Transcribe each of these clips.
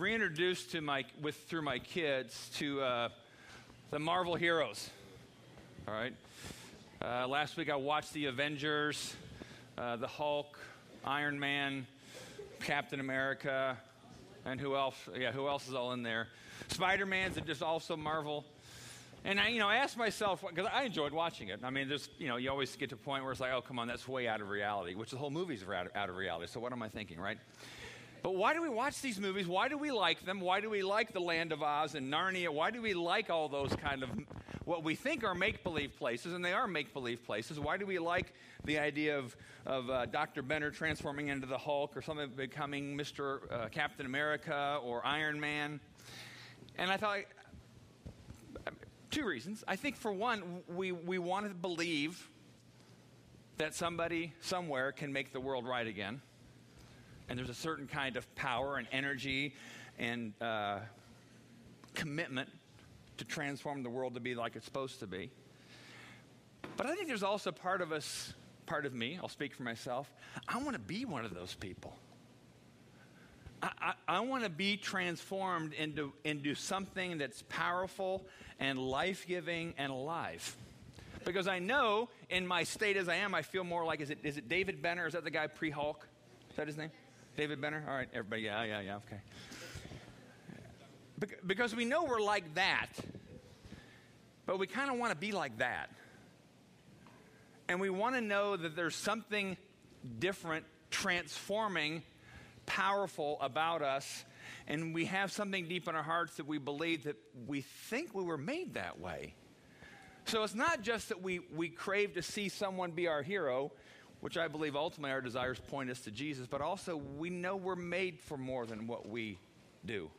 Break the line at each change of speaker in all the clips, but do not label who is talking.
reintroduced to my with through my kids to uh, the Marvel heroes. All right. Uh, last week I watched the Avengers, uh, the Hulk, Iron Man, Captain America, and who else? Yeah, who else is all in there? Spider Man's just also Marvel. And I, you know, I asked myself because I enjoyed watching it. I mean, there's, you know, you always get to a point where it's like, oh, come on, that's way out of reality, which the whole movie's out of, out of reality. So what am I thinking, right? But why do we watch these movies? Why do we like them? Why do we like The Land of Oz and Narnia? Why do we like all those kind of what we think are make believe places? And they are make believe places. Why do we like the idea of, of uh, Dr. Banner transforming into the Hulk or something becoming Mr. Uh, Captain America or Iron Man? And I thought, two reasons. I think, for one, we, we want to believe that somebody somewhere can make the world right again and there's a certain kind of power and energy and uh, commitment to transform the world to be like it's supposed to be. But I think there's also part of us, part of me, I'll speak for myself, I want to be one of those people. I, I, I want to be transformed into, into something that's powerful and life giving and alive. Because I know in my state as I am, I feel more like is it, is it David Banner? Is that the guy pre Hulk? Is that his name? David Banner? All right, everybody, yeah, yeah, yeah, okay. Because we know we're like that, but we kind of want to be like that. And we want to know that there's something different, transforming, powerful about us. And we have something deep in our hearts that we believe that we think we were made that way. So it's not just that we, we crave to see someone be our hero, which I believe ultimately our desires point us to Jesus, but also we know we're made for more than what we do.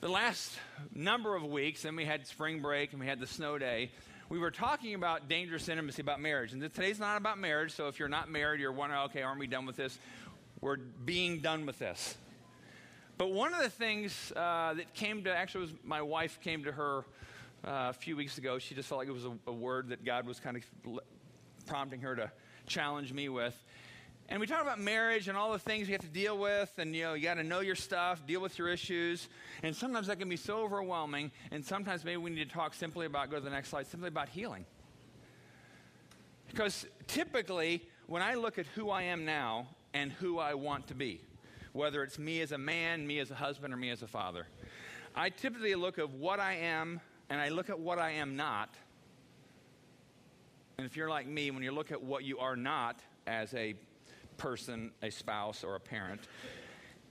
The last number of weeks, and we had spring break and we had the snow day, we were talking about dangerous intimacy, about marriage. And today's not about marriage, so if you're not married, you're wondering, okay, aren't we done with this? We're being done with this. But one of the things uh, that came to, actually, was my wife came to her uh, a few weeks ago. She just felt like it was a, a word that God was kind of prompting her to challenge me with. And we talk about marriage and all the things you have to deal with, and you know, you got to know your stuff, deal with your issues. And sometimes that can be so overwhelming, and sometimes maybe we need to talk simply about, go to the next slide, simply about healing. Because typically, when I look at who I am now and who I want to be, whether it's me as a man, me as a husband, or me as a father, I typically look at what I am and I look at what I am not and if you're like me, when you look at what you are not as a person, a spouse, or a parent,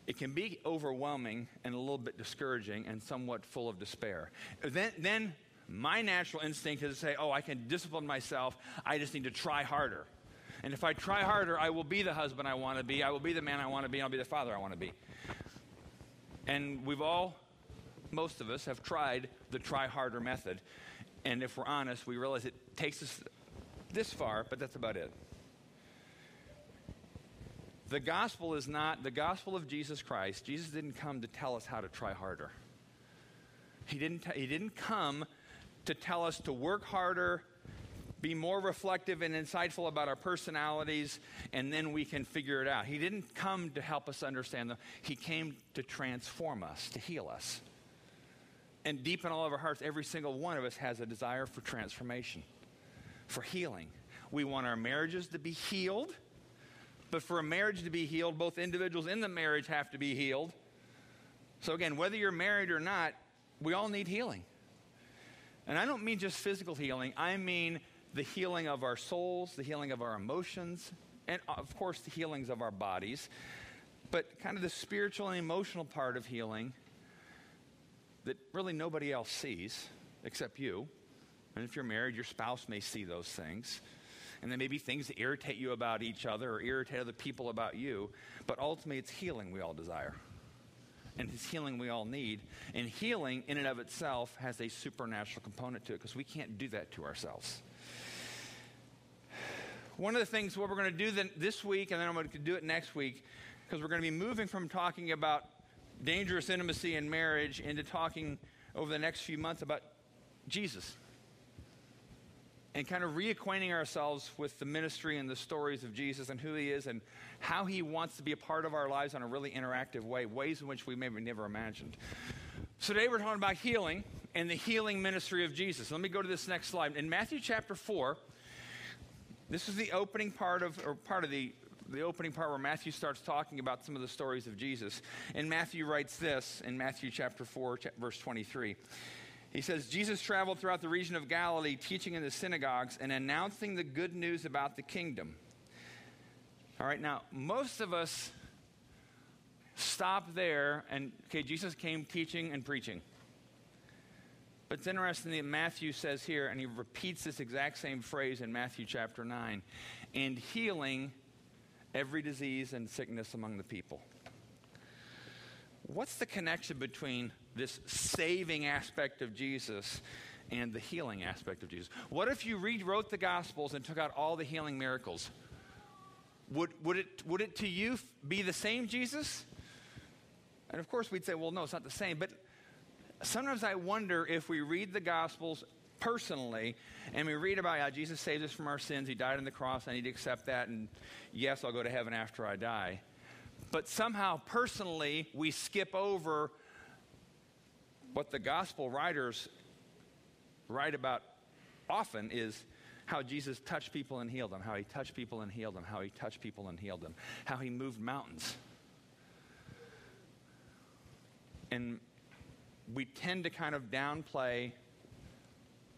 it can be overwhelming and a little bit discouraging and somewhat full of despair. Then, then my natural instinct is to say, oh, I can discipline myself. I just need to try harder. And if I try harder, I will be the husband I want to be. I will be the man I want to be. I'll be the father I want to be. And we've all, most of us, have tried the try harder method. And if we're honest, we realize it takes us this far, but that's about it. The gospel is not the gospel of Jesus Christ. Jesus didn't come to tell us how to try harder. He didn't, t- he didn't come to tell us to work harder, be more reflective and insightful about our personalities, and then we can figure it out. He didn't come to help us understand them. He came to transform us, to heal us. And deep in all of our hearts, every single one of us has a desire for transformation for healing. We want our marriages to be healed, but for a marriage to be healed, both individuals in the marriage have to be healed. So, again, whether you're married or not, we all need healing. And I don't mean just physical healing, I mean the healing of our souls, the healing of our emotions, and of course, the healings of our bodies. But kind of the spiritual and emotional part of healing that really nobody else sees except you. And if you're married, your spouse may see those things. And there may be things that irritate you about each other or irritate other people about you. But ultimately, it's healing we all desire. And it's healing we all need. And healing, in and of itself, has a supernatural component to it because we can't do that to ourselves. One of the things what we're going to do this week, and then I'm going to do it next week, because we're going to be moving from talking about dangerous intimacy in marriage into talking over the next few months about Jesus and kind of reacquainting ourselves with the ministry and the stories of Jesus and who he is and how he wants to be a part of our lives in a really interactive way, ways in which we maybe never imagined. So today we're talking about healing and the healing ministry of Jesus. Let me go to this next slide. In Matthew chapter 4, this is the opening part of, or part of the, the opening part where Matthew starts talking about some of the stories of Jesus. And Matthew writes this in Matthew chapter 4, verse 23. He says, Jesus traveled throughout the region of Galilee, teaching in the synagogues and announcing the good news about the kingdom. All right, now, most of us stop there and, okay, Jesus came teaching and preaching. But it's interesting that Matthew says here, and he repeats this exact same phrase in Matthew chapter 9, and healing every disease and sickness among the people. What's the connection between this saving aspect of Jesus and the healing aspect of Jesus? What if you rewrote the Gospels and took out all the healing miracles? Would, would, it, would it to you be the same Jesus? And of course, we'd say, well, no, it's not the same. But sometimes I wonder if we read the Gospels personally and we read about how Jesus saved us from our sins, He died on the cross, I need to accept that, and yes, I'll go to heaven after I die. But somehow, personally, we skip over what the gospel writers write about often is how Jesus touched people and healed them, how he touched people and healed them, how he touched people and healed them, how he moved mountains. And we tend to kind of downplay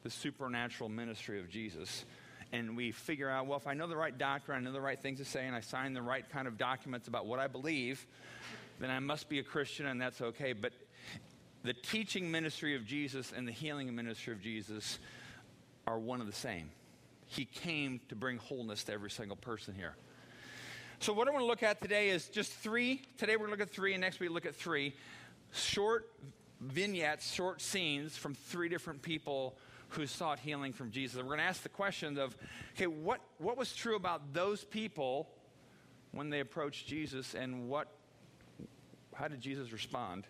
the supernatural ministry of Jesus. And we figure out, well, if I know the right doctrine, I know the right things to say, and I sign the right kind of documents about what I believe, then I must be a Christian and that's okay. But the teaching ministry of Jesus and the healing ministry of Jesus are one of the same. He came to bring wholeness to every single person here. So, what I want to look at today is just three. Today, we're going to look at three, and next week, we look at three short vignettes, short scenes from three different people who sought healing from Jesus. And we're going to ask the question of okay, what, what was true about those people when they approached Jesus, and what, how did Jesus respond?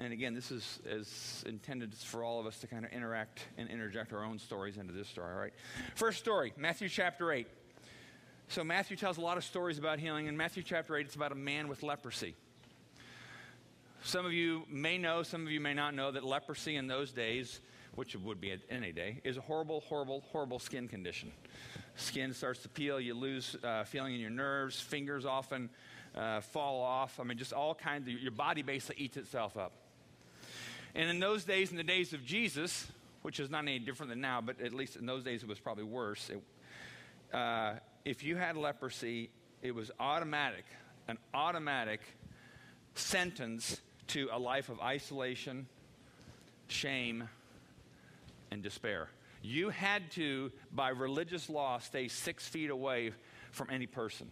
And again, this is, intended for all of us to kind of interact and interject our own stories into this story, all right? First story, Matthew chapter 8. So Matthew tells a lot of stories about healing. In Matthew chapter 8, it's about a man with leprosy. Some of you may know, some of you may not know that leprosy in those days, which it would be any day, is a horrible, horrible, horrible skin condition. Skin starts to peel, you lose uh, feeling in your nerves, fingers often uh, fall off. I mean, just all kinds of, your body basically eats itself up. And in those days, in the days of Jesus, which is not any different than now, but at least in those days it was probably worse. It, uh, if you had leprosy, it was automatic, an automatic sentence to a life of isolation, shame, and despair. You had to, by religious law, stay six feet away from any person.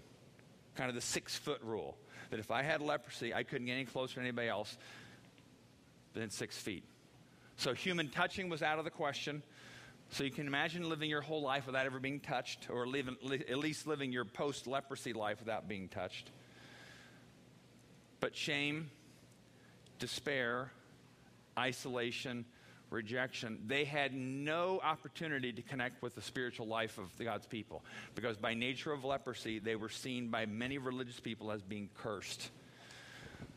Kind of the six foot rule. That if I had leprosy, I couldn't get any closer to anybody else than six feet. So human touching was out of the question. So you can imagine living your whole life without ever being touched, or living, at least living your post leprosy life without being touched. But shame, despair, isolation, rejection, they had no opportunity to connect with the spiritual life of God's people. Because by nature of leprosy, they were seen by many religious people as being cursed.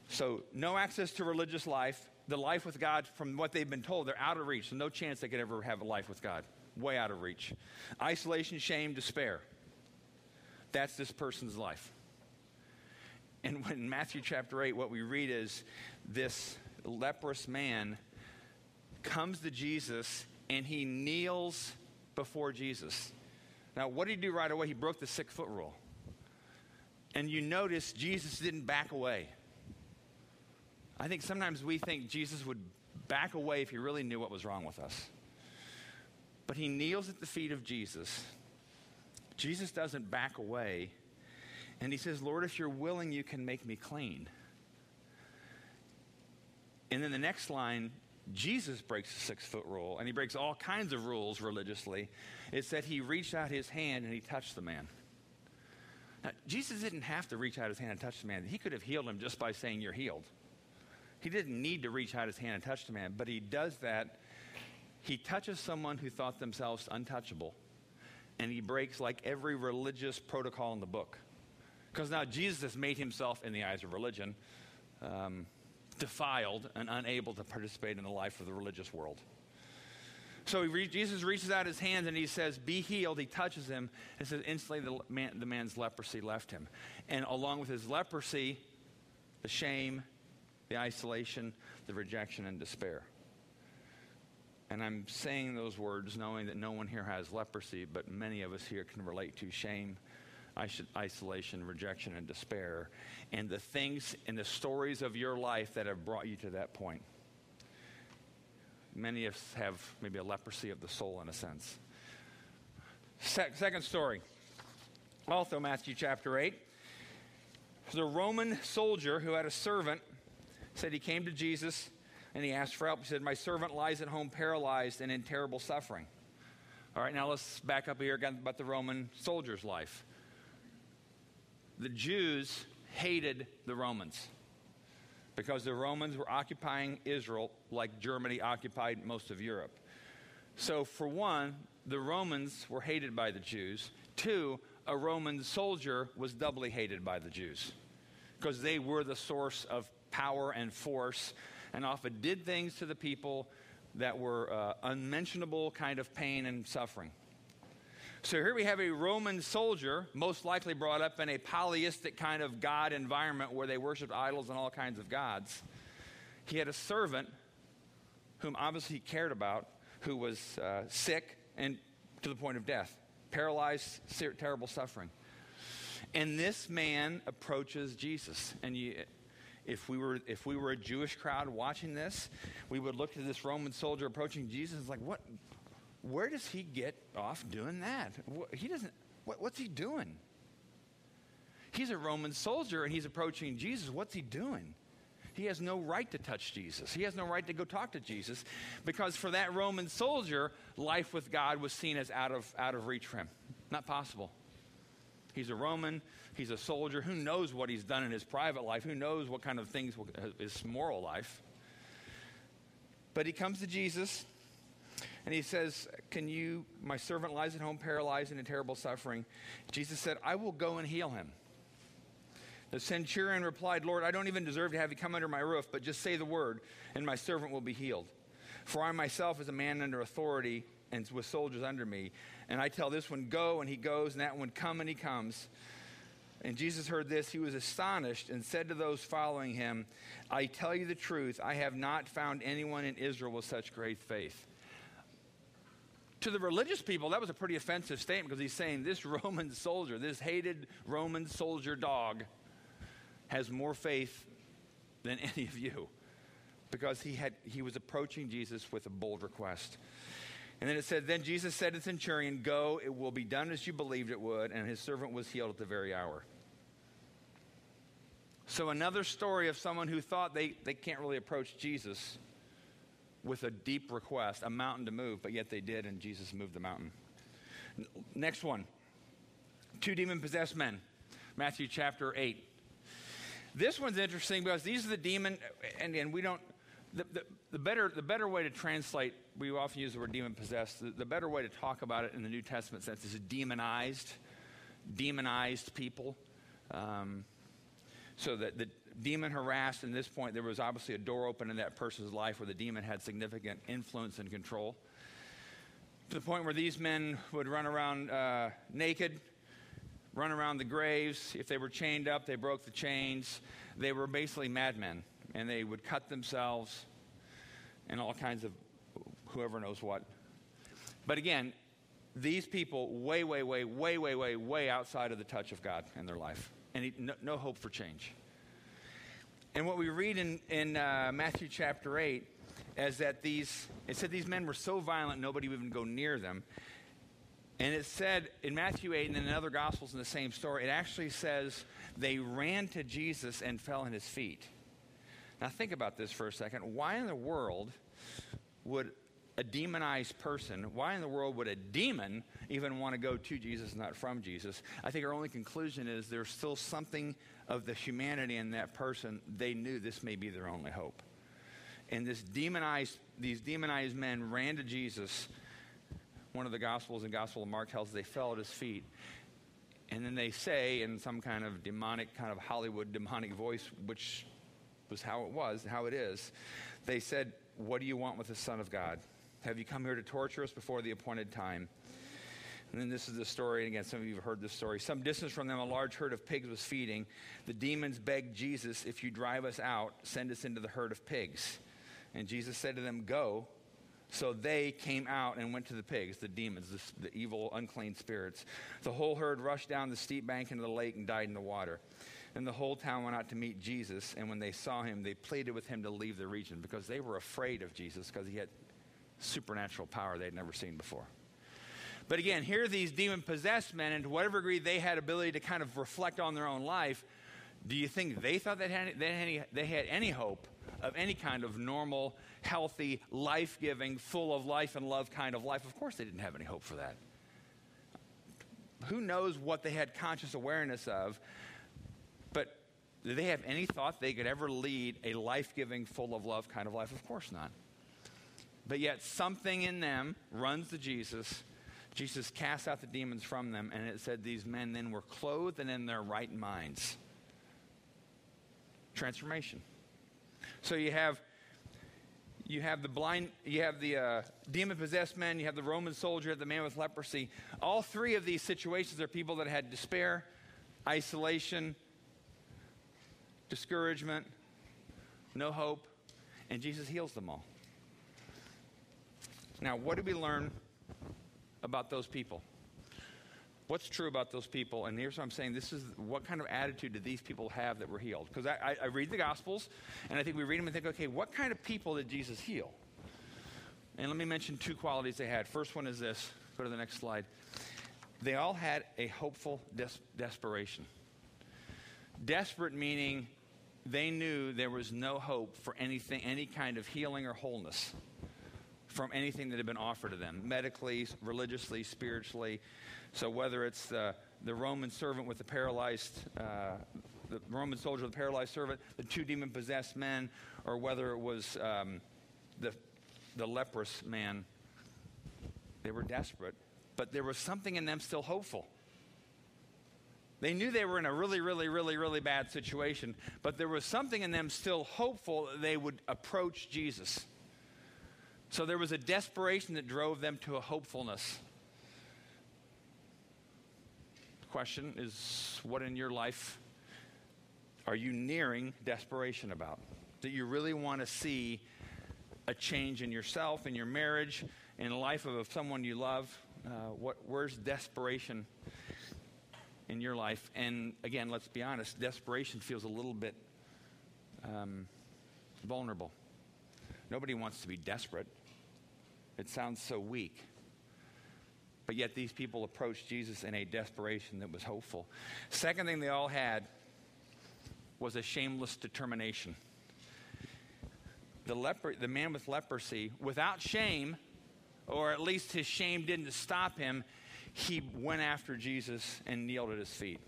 So, no access to religious life, the life with God, from what they've been told, they're out of reach. So no chance they could ever have a life with God. Way out of reach. Isolation, shame, despair. That's this person's life. And when Matthew chapter 8, what we read is this leprous man comes to Jesus and he kneels before Jesus. Now, what did he do right away? He broke the six foot rule. And you notice Jesus didn't back away. I think sometimes we think Jesus would back away if he really knew what was wrong with us. But he kneels at the feet of Jesus. Jesus doesn't back away. And he says, Lord, if you're willing, you can make me clean. And then the next line, Jesus breaks the six foot rule, and he breaks all kinds of rules religiously. It's that he reached out his hand and he touched the man. Now, Jesus didn't have to reach out his hand and touch the man, he could have healed him just by saying, You're healed. He didn't need to reach out his hand and touch the man, but he does that he touches someone who thought themselves untouchable, and he breaks like every religious protocol in the book. Because now Jesus has made himself, in the eyes of religion, um, defiled and unable to participate in the life of the religious world. So re- Jesus reaches out his hands and he says, Be healed. He touches him and says, Instantly the, man, the man's leprosy left him. And along with his leprosy, the shame, the isolation, the rejection, and despair. And I'm saying those words knowing that no one here has leprosy, but many of us here can relate to shame, isolation, rejection, and despair, and the things and the stories of your life that have brought you to that point. Many of us have maybe a leprosy of the soul in a sense. Se- second story, also Matthew chapter 8. There's a Roman soldier who had a servant, said he came to Jesus and he asked for help. He said, My servant lies at home paralyzed and in terrible suffering. All right, now let's back up here again about the Roman soldier's life. The Jews hated the Romans because the Romans were occupying Israel like Germany occupied most of Europe. So, for one, the Romans were hated by the Jews. Two, a Roman soldier was doubly hated by the Jews because they were the source of power and force and often did things to the people that were uh, unmentionable kind of pain and suffering. So here we have a Roman soldier, most likely brought up in a polytheistic kind of God environment where they worshiped idols and all kinds of gods. He had a servant whom obviously he cared about, who was uh, sick and to the point of death, paralyzed, terrible suffering. And this man approaches Jesus. And you, if we were if we were a Jewish crowd watching this, we would look at this Roman soldier approaching Jesus like, what? Where does he get off doing that? He doesn't. What, what's he doing? He's a Roman soldier and he's approaching Jesus. What's he doing? He has no right to touch Jesus. He has no right to go talk to Jesus because for that Roman soldier, life with God was seen as out of, out of reach for him. Not possible. He's a Roman. He's a soldier. Who knows what he's done in his private life? Who knows what kind of things uh, his moral life? But he comes to Jesus and he says, Can you, my servant lies at home paralyzed and in terrible suffering. Jesus said, I will go and heal him. The centurion replied, Lord, I don't even deserve to have you come under my roof, but just say the word, and my servant will be healed. For I myself is a man under authority and with soldiers under me. And I tell this one, go, and he goes, and that one, come, and he comes. And Jesus heard this. He was astonished and said to those following him, I tell you the truth, I have not found anyone in Israel with such great faith. To the religious people, that was a pretty offensive statement because he's saying this Roman soldier, this hated Roman soldier dog, has more faith than any of you because he, had, he was approaching Jesus with a bold request. And then it said, Then Jesus said to the centurion, Go, it will be done as you believed it would. And his servant was healed at the very hour. So, another story of someone who thought they, they can't really approach Jesus with a deep request, a mountain to move, but yet they did, and Jesus moved the mountain. Next one two demon possessed men, Matthew chapter 8. This one's interesting because these are the demon, and, and we don't, the, the, the, better, the better way to translate, we often use the word demon possessed. The, the better way to talk about it in the New Testament sense is demonized, demonized people. Um, so that the demon harassed, in this point, there was obviously a door open in that person's life where the demon had significant influence and control. To the point where these men would run around uh, naked, run around the graves. If they were chained up, they broke the chains. They were basically madmen and they would cut themselves and all kinds of whoever knows what. But again, these people way, way, way, way, way, way, way outside of the touch of God in their life, and no, no hope for change. And what we read in, in uh, Matthew chapter 8 is that these, it said these men were so violent nobody would even go near them. And it said in Matthew 8 and in other Gospels in the same story, it actually says they ran to Jesus and fell at his feet. Now, think about this for a second. Why in the world would a demonized person, why in the world would a demon even want to go to Jesus, not from Jesus? I think our only conclusion is there's still something of the humanity in that person. They knew this may be their only hope. And this demonized, these demonized men ran to Jesus. One of the Gospels, in Gospel of Mark, tells they fell at his feet. And then they say, in some kind of demonic, kind of Hollywood demonic voice, which was how it was, how it is, they said, What do you want with the Son of God? Have you come here to torture us before the appointed time? And then this is the story, and again, some of you have heard this story. Some distance from them, a large herd of pigs was feeding. The demons begged Jesus, If you drive us out, send us into the herd of pigs. And Jesus said to them, Go. So they came out and went to the pigs, the demons, the, the, evil, unclean spirits. The whole herd rushed down the steep bank into the lake and died in the water. And the whole town went out to meet Jesus. And when they saw him, they pleaded with him to leave the region because they were afraid of Jesus because he had supernatural power they'd never seen before. But again, here these demon possessed men, and to whatever degree they had ability to kind of reflect on their own life, do you think they thought they had, they they had any hope of any kind of normal, healthy, life giving, full of life and love kind of life? Of course, they didn't have any hope for that. Who knows what they had conscious awareness of? Did they have any thought they could ever lead a life giving, full of love kind of life? Of course not. But yet, something in them runs to Jesus Jesus cast out the demons from them, and it said these men then were clothed and in their right minds. Transformation. So you have you have the blind, you have the uh, demon possessed man, you have the Roman soldier, the man with leprosy. All three of these situations are people that had despair, isolation, discouragement, no hope, and Jesus heals them all. Now, what do we learn about those people? What's true about those people? And here's what I'm saying this is what kind of attitude did these people have that were healed? Because I, I, read the Gospels, and I think we read them and think, okay, what kind of people did Jesus heal? And let me mention two qualities they had. First one is this go to the next slide. They all had a hopeful des- desperation. Desperate meaning they knew there was no hope for anything, any kind of healing or wholeness from anything that had been offered to them, medically, religiously, spiritually. So whether it's the, the Roman servant with the paralyzed, uh, the Roman soldier with the paralyzed servant, the two demon possessed men, or whether it was um, the, the leprous man, they were desperate, but there was something in them still hopeful. They knew they were in a really, really, really, really bad situation, but there was something in them still hopeful that they would approach Jesus. So there was a desperation that drove them to a hopefulness. Question is what in your life are you nearing desperation about? That you really want to see a change in yourself, in your marriage, in the life of someone you love? Uh, what, where's desperation in your life? And again, let's be honest, desperation feels a little bit um, vulnerable. Nobody wants to be desperate. It sounds so weak. But yet these people approached Jesus in a desperation that was hopeful. Second thing they all had was a shameless determination. The, leper, the man with leprosy, without shame, or at least his shame didn't stop him, he went after Jesus and kneeled at his feet.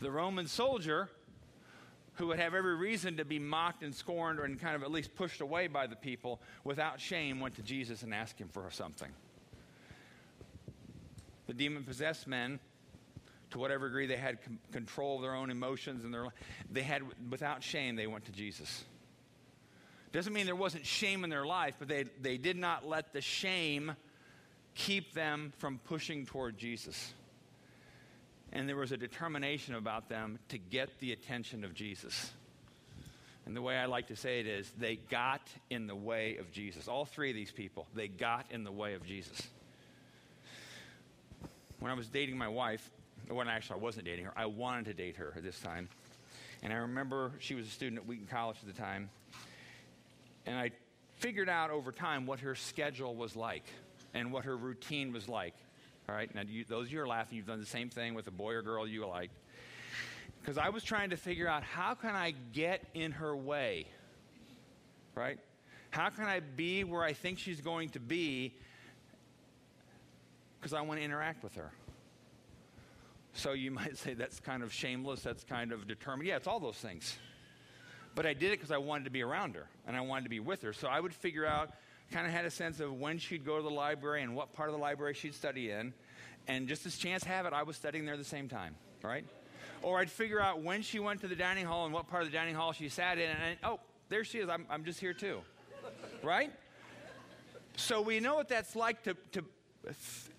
The Roman soldier, who would have every reason to be mocked and scorned and kind of at least pushed away by the people, without shame went to Jesus and asked him for something. The demon possessed men, to whatever degree they had com- control of their own emotions and their they had without shame they went to Jesus. Doesn't mean there wasn't shame in their life, but they, they did not let the shame keep them from pushing toward Jesus and there was a determination about them to get the attention of Jesus. And the way I like to say it is, they got in the way of Jesus. All three of these people, they got in the way of Jesus. When I was dating my wife, when actually I wasn't dating her, I wanted to date her at this time. And I remember she was a student at Wheaton College at the time. And I figured out over time what her schedule was like and what her routine was like. All right, now you, those of you are laughing, you've done the same thing with a boy or girl you like. Because I was trying to figure out how can I get in her way, right? How can I be where I think she's going to be because I want to interact with her? So you might say that's kind of shameless, that's kind of determined. Yeah, it's all those things. but I did it because I wanted to be around her and I wanted to be with her. So I would figure out, kind of had a sense of when she'd go to the library and what part of the library she'd study in. And just as chance have it, I was studying there at the same time, right? Or I'd figure out when she went to the dining hall and what part of the dining hall she sat in. And oh, there she is. I'm, I'm just here too, right? So we know what that's like to, to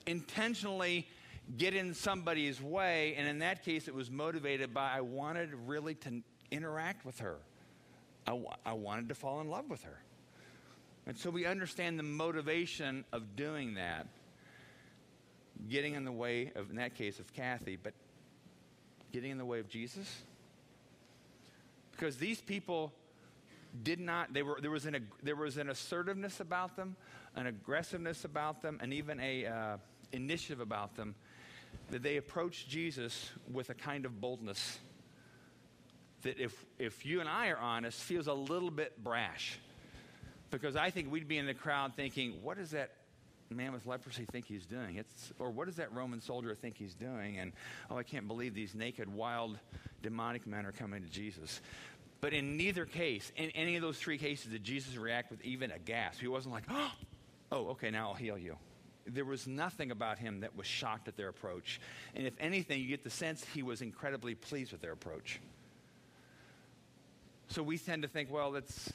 intentionally get in somebody's way. And in that case, it was motivated by I wanted really to interact with her, I, I wanted to fall in love with her. And so we understand the motivation of doing that, getting in the way of, in that case, of Kathy, but getting in the way of Jesus? Because these people did not, they were, there, was an, there was an assertiveness about them, an aggressiveness about them, and even a uh, initiative about them that they approached Jesus with a kind of boldness that if, if you and I are honest, feels a little bit brash. Because I think we'd be in the crowd thinking, what is that man with leprosy think he's doing? It's, or what does that Roman soldier think he's doing? And, oh, I can't believe these naked, wild, demonic men are coming to Jesus. But in neither case, in any of those three cases, did Jesus react with even a gasp. He wasn't like, oh, okay, now I'll heal you. There was nothing about him that was shocked at their approach. And if anything, you get the sense he was incredibly pleased with their approach. So we tend to think, well, that's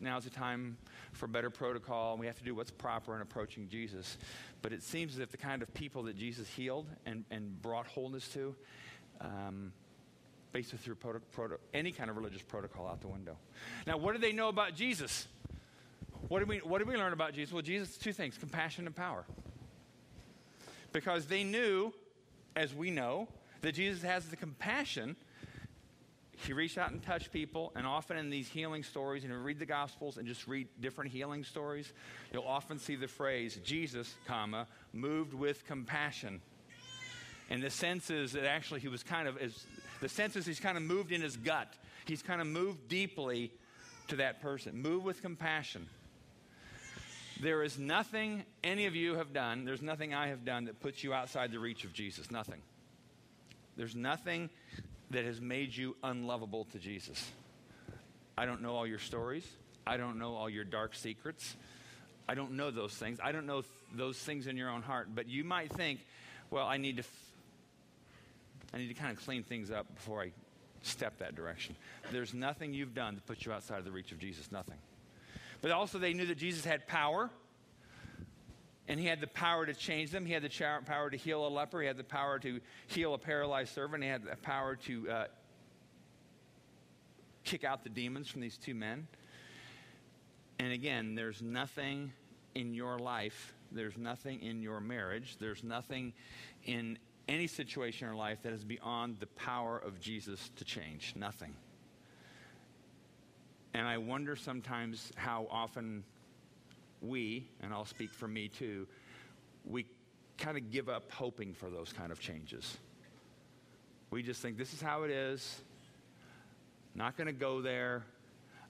now's the time for better protocol, and we have to do what's proper in approaching Jesus. But it seems as if the kind of people that Jesus healed and, and brought wholeness to, um, basically through proto- proto- any kind of religious protocol out the window. Now, what do they know about Jesus? What did we, what did we learn about Jesus? Well, Jesus, two things compassion and power. Because they knew, as we know, that Jesus has the compassion he reached out and touched people, and often in these healing stories, and you read the Gospels and just read different healing stories, you'll often see the phrase Jesus, comma, moved with compassion. And the sense is that actually he was kind of, is, the sense is he's kind of moved in his gut. He's kind of moved deeply to that person. Move with compassion. There is nothing any of you have done, there's nothing I have done that puts you outside the reach of Jesus. Nothing. There's nothing that has made you unlovable to Jesus. I don't know all your stories. I don't know all your dark secrets. I don't know those things. I don't know th- those things in your own heart. But you might think, well, I need to, f- I need to kind of clean things up before I step that direction. There's nothing you've done to put you outside of the reach of Jesus. Nothing. But also, they knew that Jesus had power and he had the power to change them. He had the power to heal a leper. He had the power to heal a paralyzed servant. He had the power to uh, kick out the demons from these two men. And again, there's nothing in your life, there's nothing in your marriage, there's nothing in any situation in your life that is beyond the power of Jesus to change. Nothing. And I wonder sometimes how often we, and I'll speak for me too, we kind of give up hoping for those kind of changes. We just think this is how it is. Not going to go there.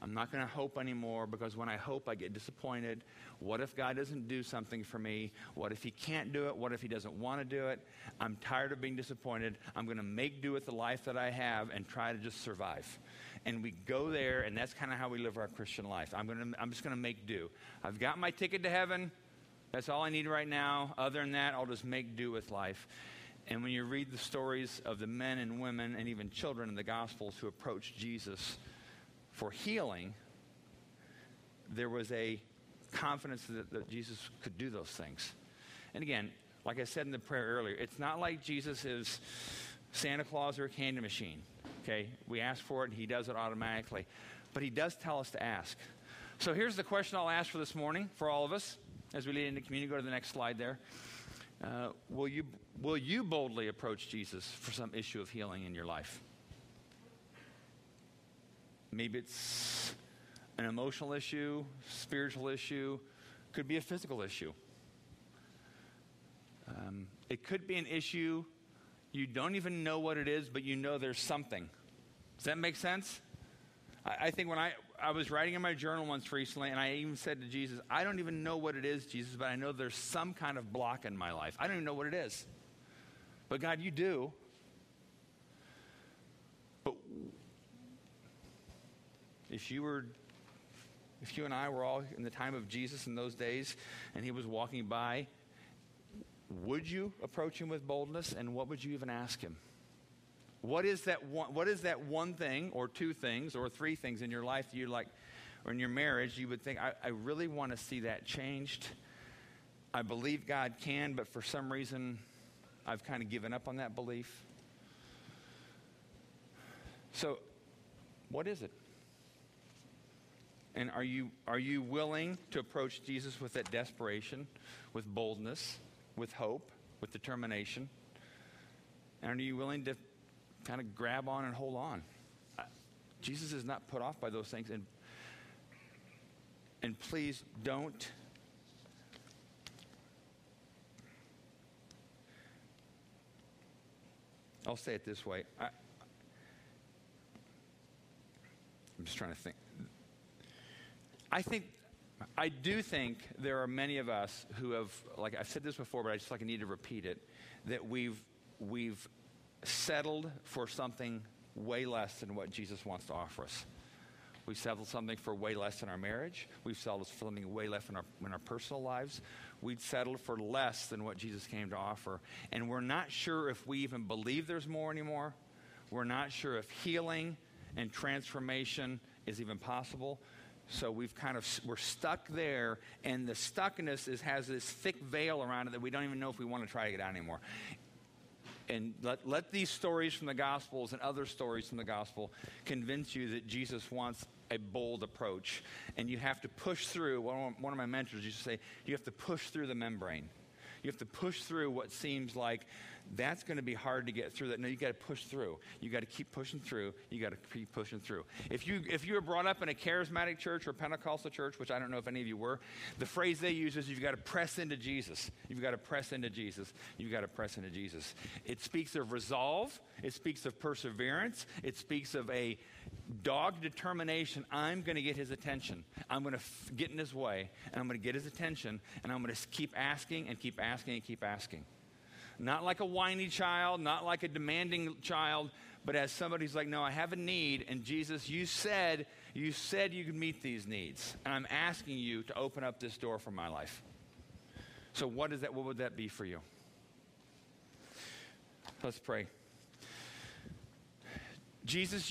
I'm not going to hope anymore because when I hope, I get disappointed. What if God doesn't do something for me? What if He can't do it? What if He doesn't want to do it? I'm tired of being disappointed. I'm going to make do with the life that I have and try to just survive and we go there, and that's kind of how we live our Christian life. I'm, gonna, I'm just going to make do. I've got my ticket to heaven. That's all I need right now. Other than that, I'll just make do with life. And when you read the stories of the men and women and even children in the Gospels who approached Jesus for healing, there was a confidence that, that Jesus could do those things. And again, like I said in the prayer earlier, it's not like Jesus is Santa Claus or a candy machine okay? We ask for it, and He does it automatically. But He does tell us to ask. So here's the question I'll ask for this morning for all of us as we lead into community. Go to the next slide there. Uh, will, you, will you boldly approach Jesus for some issue of healing in your life? Maybe it's an emotional issue, spiritual issue, could be a physical issue. Um, it could be an issue you don't even know what it is, but you know there's something. Does that make sense? I, I think when I, I was writing in my journal once recently, and I even said to Jesus, I don't even know what it is, Jesus, but I know there's some kind of block in my life. I don't even know what it is. But God, you do. If you were if you and I were all in the time of Jesus in those days and he was walking by, would you approach him with boldness and what would you even ask him? What is that one, what is that one thing or two things or three things in your life you like or in your marriage you would think I, I really want to see that changed? I believe God can, but for some reason I've kind of given up on that belief. So, what is it? And are you, are you willing to approach Jesus with that desperation, with boldness, with hope, with determination? And are you willing to kind of grab on and hold on? Jesus is not put off by those things. And, and please don't. I'll say it this way. I, I'm just trying to think. I think, I do think there are many of us who have, like I've said this before, but I just like I need to repeat it, that we've, we've settled for something way less than what Jesus wants to offer us. We've settled something for way less in our marriage. We've settled for something way less in our, in our personal lives. We've settled for less than what Jesus came to offer. And we're not sure if we even believe there's more anymore. We're not sure if healing and transformation is even possible. So we've kind of we're stuck there, and the stuckness is, has this thick veil around it that we don't even know if we want to try to get out anymore. And let, let these stories from the Gospels and other stories from the Gospel convince you that Jesus wants a bold approach. And you have to push through. One of my mentors used to say, you have to push through the membrane. You have to push through what seems like that's going to be hard to get through that. No, you got to push through. You got to keep pushing through. You got to keep pushing through. If you if you were brought up in a charismatic church or Pentecostal church, which I don't know if any of you were, the phrase they use is you've got to press into Jesus. You've got to press into Jesus. You've got to press into Jesus. It speaks of resolve. It speaks of perseverance. It speaks of a dogged determination. I'm going to get his attention. I'm going to f- get in his way, and I'm going to get his attention, and I'm going to keep asking and keep asking and keep asking. Not like a whiny child, not like a demanding child, but as somebody who's like, no, I have a need, and Jesus, you said, you said you could meet these needs, and I'm asking you to open up this door for my life. So what is that? What would that be for you? Let's pray. Jesus,